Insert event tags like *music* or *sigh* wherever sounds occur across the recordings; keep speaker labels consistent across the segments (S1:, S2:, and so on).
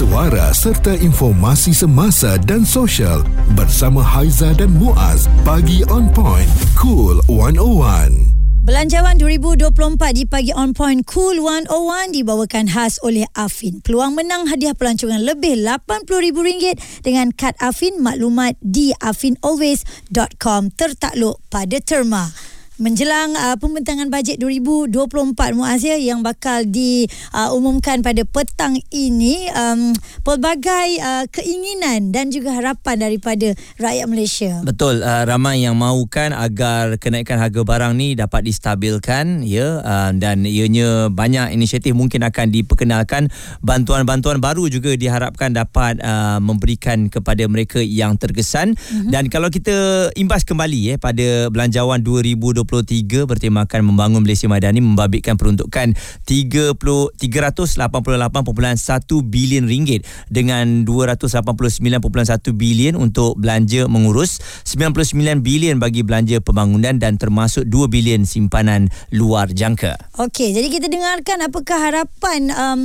S1: suara serta informasi semasa dan sosial bersama Haiza dan Muaz. Pagi on point. Cool 101.
S2: Belanjawan 2024 di Pagi On Point Cool 101 dibawakan khas oleh Afin. Peluang menang hadiah pelancongan lebih RM80,000 dengan kad Afin maklumat di afinalways.com tertakluk pada terma menjelang uh, pembentangan bajet 2024 Muaz ya yang bakal diumumkan uh, pada petang ini um, pelbagai uh, keinginan dan juga harapan daripada rakyat Malaysia.
S3: Betul uh, ramai yang mahukan agar kenaikan harga barang ni dapat distabilkan ya uh, dan ianya banyak inisiatif mungkin akan diperkenalkan bantuan-bantuan baru juga diharapkan dapat uh, memberikan kepada mereka yang terkesan mm-hmm. dan kalau kita imbas kembali eh pada belanjawan 2024 2023 bertemakan membangun Malaysia Madani membabitkan peruntukan 30 388.1 bilion ringgit dengan 289.1 bilion untuk belanja mengurus 99 bilion bagi belanja pembangunan dan termasuk 2 bilion simpanan luar jangka.
S2: Okey, jadi kita dengarkan apakah harapan um,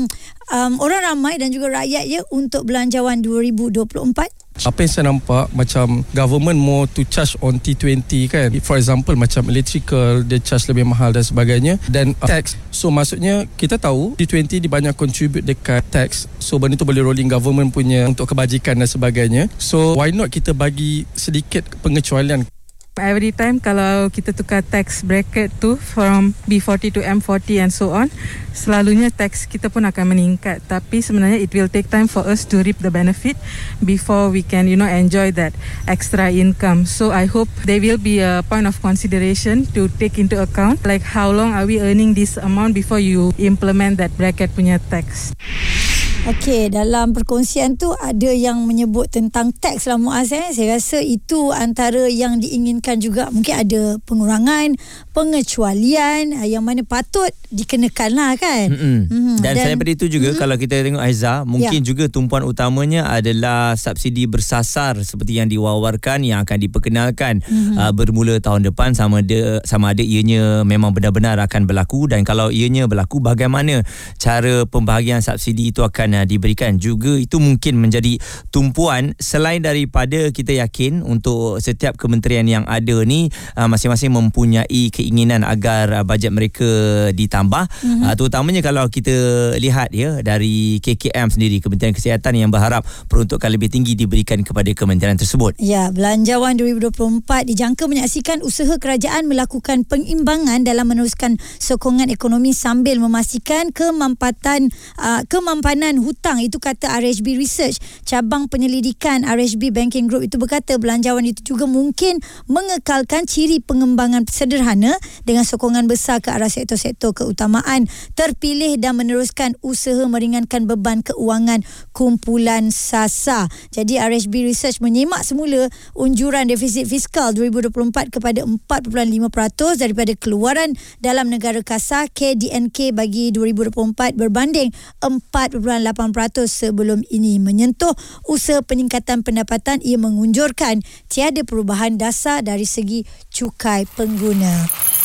S2: um, orang ramai dan juga rakyat ya untuk belanjawan 2024?
S4: Apa yang saya nampak macam government more to charge on T20 kan. For example macam electrical dia charge lebih mahal dan sebagainya dan tax. So maksudnya kita tahu T20 di banyak contribute dekat tax. So benda tu boleh rolling government punya untuk kebajikan dan sebagainya. So why not kita bagi sedikit pengecualian
S5: Every time kalau kita tukar tax bracket tu from B40 to M40 and so on, selalunya tax kita pun akan meningkat. Tapi sebenarnya it will take time for us to reap the benefit before we can you know enjoy that extra income. So I hope there will be a point of consideration to take into account like how long are we earning this amount before you implement that bracket punya tax.
S2: Okey, dalam perkongsian tu ada yang menyebut tentang teks lah Muaz eh. Saya rasa itu antara yang diinginkan juga. Mungkin ada pengurangan, pengecualian eh, yang mana patut dikenakan lah kan.
S3: Mm-hmm. Mm-hmm. Dan, Dan selain daripada itu juga mm-hmm. kalau kita tengok Aiza, mungkin ya. juga tumpuan utamanya adalah subsidi bersasar seperti yang diwawarkan yang akan diperkenalkan mm-hmm. uh, bermula tahun depan sama ada sama ada ianya memang benar-benar akan berlaku dan kalau ianya berlaku bagaimana cara pembahagian subsidi itu akan uh, diberikan juga itu mungkin menjadi tumpuan selain daripada kita yakin untuk setiap kementerian yang ada ni uh, masing-masing mempunyai keinginan agar uh, bajet mereka ditambah mm-hmm. uh, terutamanya kalau kita lihat ya dari KKM sendiri Kementerian Kesihatan yang berharap peruntukan lebih tinggi diberikan kepada kementerian tersebut.
S2: Ya, belanjawan 2024 dijangka menyaksikan usaha kerajaan melakukan pengimbangan dalam meneruskan sokongan ekonomi sambil memastikan kemampatan uh, kemampanan hutang itu kata RHB Research cabang penyelidikan RHB Banking Group itu berkata belanjawan itu juga mungkin mengekalkan ciri pengembangan sederhana dengan sokongan besar ke arah sektor-sektor keutamaan terpilih dan meneruskan usaha meringankan beban keuangan kumpulan SASA. Jadi RHB Research menyimak semula unjuran defisit fiskal 2024 kepada 4.5% daripada keluaran dalam negara kasar KDNK bagi 2024 berbanding 4.8 sebelum ini menyentuh usaha peningkatan pendapatan ia mengunjurkan tiada perubahan dasar dari segi cukai pengguna.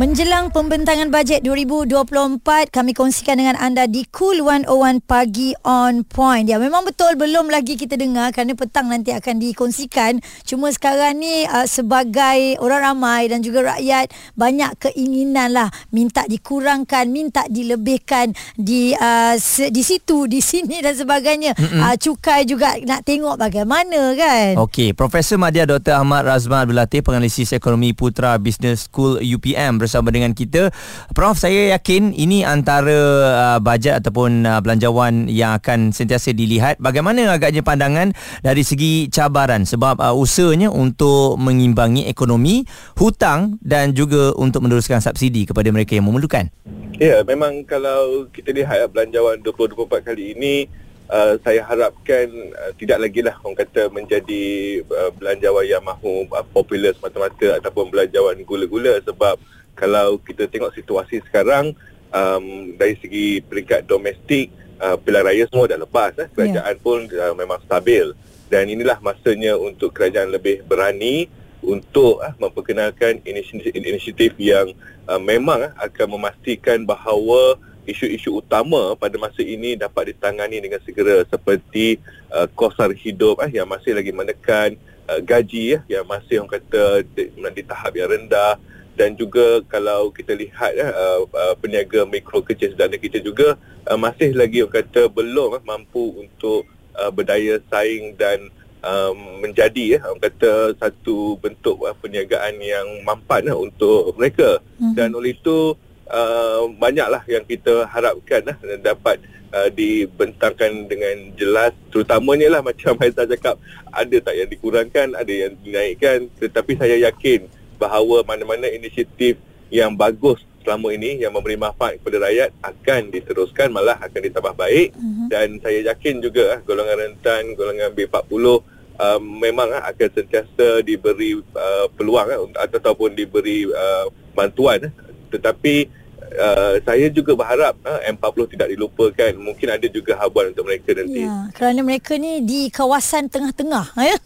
S2: Menjelang pembentangan bajet 2024, kami kongsikan dengan anda di Cool 101 Pagi On Point. Ya, memang betul belum lagi kita dengar kerana petang nanti akan dikongsikan. Cuma sekarang ni uh, sebagai orang ramai dan juga rakyat banyak keinginan lah minta dikurangkan, minta dilebihkan di uh, di situ, di sini dan sebagainya. Uh, cukai juga nak tengok bagaimana kan.
S3: Okey, Profesor Madya Dr. Ahmad Razman Abdul Latif, penganalisis ekonomi Putra Business School UPM bersama dengan kita. Prof, saya yakin ini antara uh, bajet ataupun uh, belanjawan yang akan sentiasa dilihat. Bagaimana agaknya pandangan dari segi cabaran sebab uh, usahanya untuk mengimbangi ekonomi, hutang dan juga untuk meneruskan subsidi kepada mereka yang memerlukan.
S6: Ya, memang kalau kita lihat belanjawan 2024 kali ini Uh, saya harapkan uh, tidak lagi lah orang kata menjadi uh, belanjawan yang mahu uh, popular semata-mata ataupun belanjawan gula-gula sebab kalau kita tengok situasi sekarang um, dari segi peringkat domestik uh, pilihan raya semua dah lepas eh. kerajaan yeah. pun uh, memang stabil dan inilah masanya untuk kerajaan lebih berani untuk uh, memperkenalkan inisiatif, inisiatif yang uh, memang uh, akan memastikan bahawa isu-isu utama pada masa ini dapat ditangani dengan segera seperti uh, kos harga hidup uh, yang masih lagi menekan uh, gaji uh, yang masih orang kata di, di tahap yang rendah dan juga kalau kita lihat uh, uh, peniaga mikro kecil sedang kita juga uh, masih lagi kata belum uh, mampu untuk uh, berdaya saing dan um, menjadi ya orang kata satu bentuk uh, perniagaan yang mampan uh, untuk mereka. Mm-hmm. dan oleh itu uh, banyaklah yang kita harapkan uh, dapat uh, dibentangkan dengan jelas. Terutamanya lah *laughs* macam Haizah cakap ada tak yang dikurangkan ada yang dinaikkan. Tetapi saya yakin bahawa mana-mana inisiatif yang bagus selama ini yang memberi manfaat kepada rakyat akan diteruskan malah akan ditambah baik uh-huh. dan saya yakin juga ah, golongan rentan golongan B40 uh, memang uh, akan sentiasa diberi uh, peluang uh, ataupun diberi uh, bantuan tetapi uh, saya juga berharap uh, M40 tidak dilupakan. Mungkin ada juga habuan untuk mereka nanti.
S2: Ya, kerana mereka ni di kawasan tengah-tengah. Ya?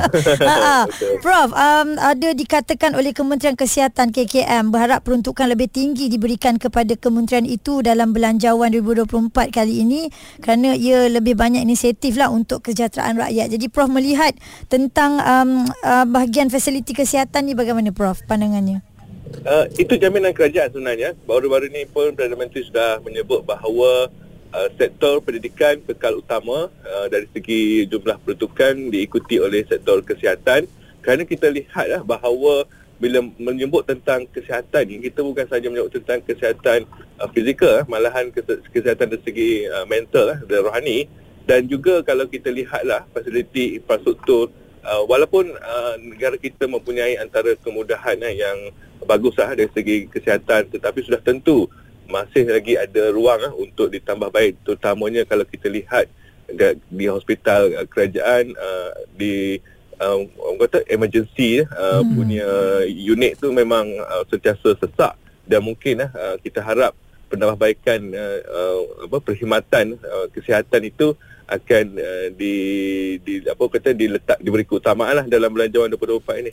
S2: *laughs* ha, *laughs* Prof, um, ada dikatakan oleh Kementerian Kesihatan KKM berharap peruntukan lebih tinggi diberikan kepada kementerian itu dalam belanjawan 2024 kali ini kerana ia lebih banyak inisiatif lah untuk kesejahteraan rakyat. Jadi Prof melihat tentang um, uh, bahagian fasiliti kesihatan ni bagaimana Prof pandangannya?
S6: Uh, itu jaminan kerajaan sebenarnya. Baru-baru ini pun Perdana Menteri sudah menyebut bahawa uh, sektor pendidikan kekal utama uh, dari segi jumlah peruntukan diikuti oleh sektor kesihatan. Kerana kita lihatlah bahawa bila menyebut tentang kesihatan ini, kita bukan sahaja menyebut tentang kesihatan uh, fizikal, malahan kesihatan dari segi uh, mental dan rohani. Dan juga kalau kita lihatlah fasiliti infrastruktur uh, walaupun uh, negara kita mempunyai antara kemudahan uh, yang baguslah dari segi kesihatan tetapi sudah tentu masih lagi ada ruang uh, untuk ditambah baik terutamanya kalau kita lihat di hospital uh, kerajaan uh, di um, orang kata emergency uh, hmm. punya unit tu memang uh, sentiasa sesak dan mungkin uh, kita harap penambahbaikan uh, uh, apa perkhidmatan uh, kesihatan itu akan uh, di di apa kata diletak diberi keutamaan lah dalam belanjawan 2024 ini.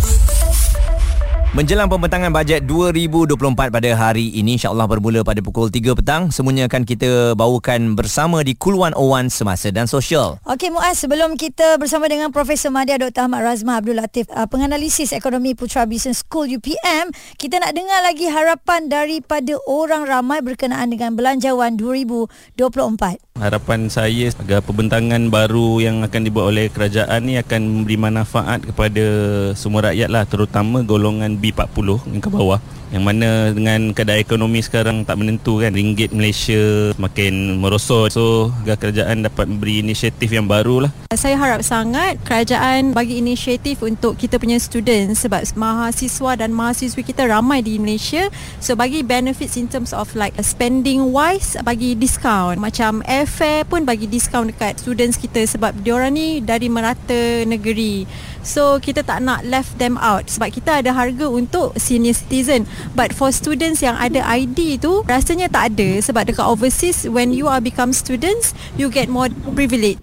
S3: Menjelang pembentangan bajet 2024 pada hari ini insyaAllah bermula pada pukul 3 petang semuanya akan kita bawakan bersama di Cool 101 Semasa dan Sosial
S2: Okey Muaz sebelum kita bersama dengan Profesor Madya Dr. Ahmad Razma Abdul Latif uh, penganalisis ekonomi Putra Business School UPM kita nak dengar lagi harapan daripada orang ramai berkenaan dengan belanjawan 2024
S7: Harapan saya agar pembentangan baru yang akan dibuat oleh kerajaan ni akan memberi manfaat kepada semua rakyat lah terutama golongan B40 yang ke bawah. Yang mana dengan keadaan ekonomi sekarang tak menentu kan ringgit Malaysia makin merosot. So kerajaan dapat memberi inisiatif yang baru lah
S8: saya harap sangat kerajaan bagi inisiatif untuk kita punya student sebab mahasiswa dan mahasiswi kita ramai di Malaysia. So bagi benefits in terms of like spending wise bagi discount. Macam airfare pun bagi discount dekat students kita sebab diorang ni dari merata negeri So kita tak nak left them out sebab kita ada harga untuk senior citizen. But for students yang ada ID tu rasanya tak ada sebab dekat overseas when you are become students you get more privilege.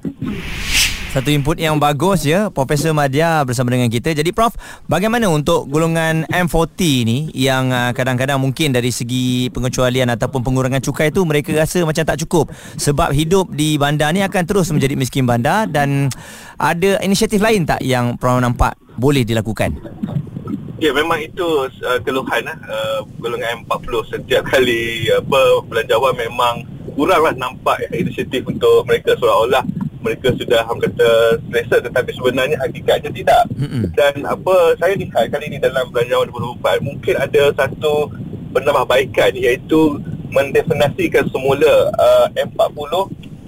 S3: Satu input yang bagus ya Profesor Madya bersama dengan kita. Jadi Prof, bagaimana untuk golongan M40 ni yang uh, kadang-kadang mungkin dari segi pengecualian ataupun pengurangan cukai tu mereka rasa macam tak cukup sebab hidup di bandar ni akan terus menjadi miskin bandar dan ada inisiatif lain tak yang Prof nampak boleh dilakukan?
S6: Ya memang itu uh, keluhan uh, golongan M40 setiap kali apa belanjawan memang kuranglah nampak inisiatif untuk mereka seolah-olah mereka sudah ham kata selesa tetapi sebenarnya hakikatnya tidak. Mm-hmm. Dan apa saya lihat kali ini dalam belanjawan 2024 mungkin ada satu penambahbaikan iaitu mendefinisikan semula uh, M40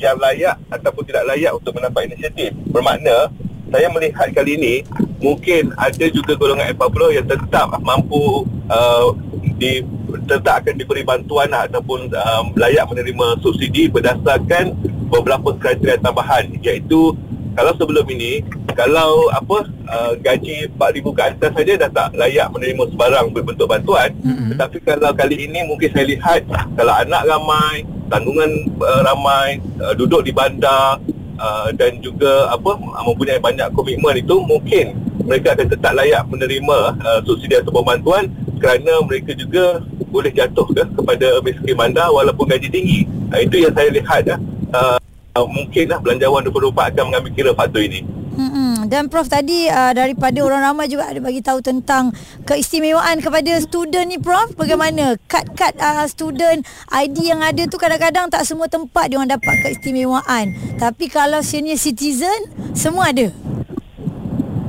S6: yang layak ataupun tidak layak untuk mendapat inisiatif. Bermakna saya melihat kali ini mungkin ada juga golongan M40 yang tetap mampu uh, di tetap akan diberi bantuan ataupun um, layak menerima subsidi berdasarkan beberapa kriteria tambahan. Iaitu kalau sebelum ini kalau apa uh, gaji 4000 ke atas saja dah tak layak menerima sebarang bentuk bantuan. Mm-hmm. tetapi kalau kali ini mungkin saya lihat kalau anak ramai tanggungan uh, ramai uh, duduk di bandar uh, dan juga apa mempunyai banyak komitmen itu mungkin mereka akan tetap layak menerima uh, subsidi atau bantuan kerana mereka juga boleh jatuh ke kepada miskin bandar walaupun gaji tinggi uh, itu yang saya lihat uh, uh, mungkinlah belanjawan 2024 akan mengambil kira faktor ini
S2: Mm-mm. Dan Prof tadi uh, daripada orang ramai juga ada bagi tahu tentang keistimewaan kepada student ni Prof. Bagaimana kad-kad uh, student ID yang ada tu kadang-kadang tak semua tempat dia orang dapat keistimewaan. Tapi kalau senior citizen semua ada.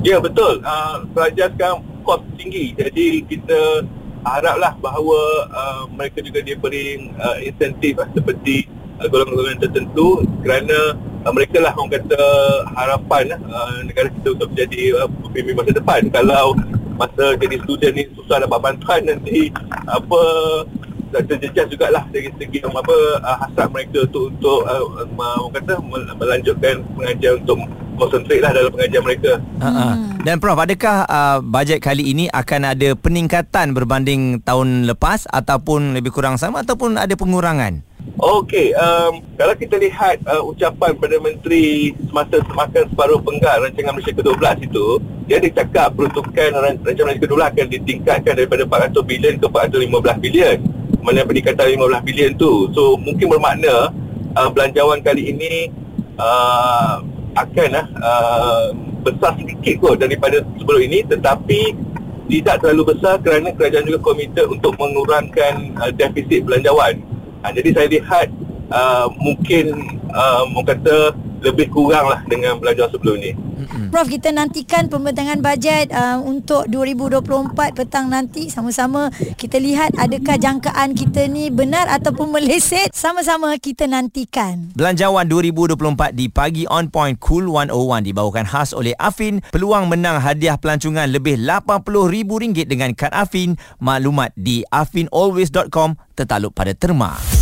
S6: Ya betul. Uh, pelajar sekarang kos tinggi. Jadi kita haraplah bahawa uh, mereka juga diberi uh, insentif uh, seperti uh, golongan-golongan tertentu. Kerana uh, mereka lah orang kata harapan uh, negara kita untuk menjadi uh, pemimpin masa depan. Kalau masa jadi student ni susah dapat bantuan nanti apa terjejas jugalah dari segi apa uh, hasrat mereka untuk untuk uh, orang kata melanjutkan pengajian untuk konsentrate lah dalam pengajian mereka.
S3: Hmm. Dan Prof, adakah uh, bajet kali ini akan ada peningkatan berbanding tahun lepas ataupun lebih kurang sama ataupun ada pengurangan?
S6: Okey, um, kalau kita lihat uh, ucapan Perdana Menteri semasa semakan separuh penggal rancangan Malaysia ke-12 itu, dia ada cakap peruntukan rancangan Malaysia ke-12 akan ditingkatkan daripada 400 bilion ke 415 bilion. Mana peningkatan 15 bilion tu. So, mungkin bermakna uh, belanjawan kali ini uh, akan uh, besar sedikit kot daripada sebelum ini tetapi tidak terlalu besar kerana kerajaan juga komited untuk mengurangkan uh, defisit belanjawan. Ha, jadi saya lihat uh, mungkin uh, kata lebih kurang lah dengan belajar sebelum ni.
S2: Prof, kita nantikan pembentangan bajet uh, untuk 2024 petang nanti sama-sama kita lihat adakah jangkaan kita ni benar ataupun meleset. Sama-sama kita nantikan.
S3: Belanjawan 2024 di Pagi On Point Cool 101 dibawakan khas oleh Afin. Peluang menang hadiah pelancongan lebih RM80,000 dengan kad Afin. Maklumat di afinalways.com tertakluk pada terma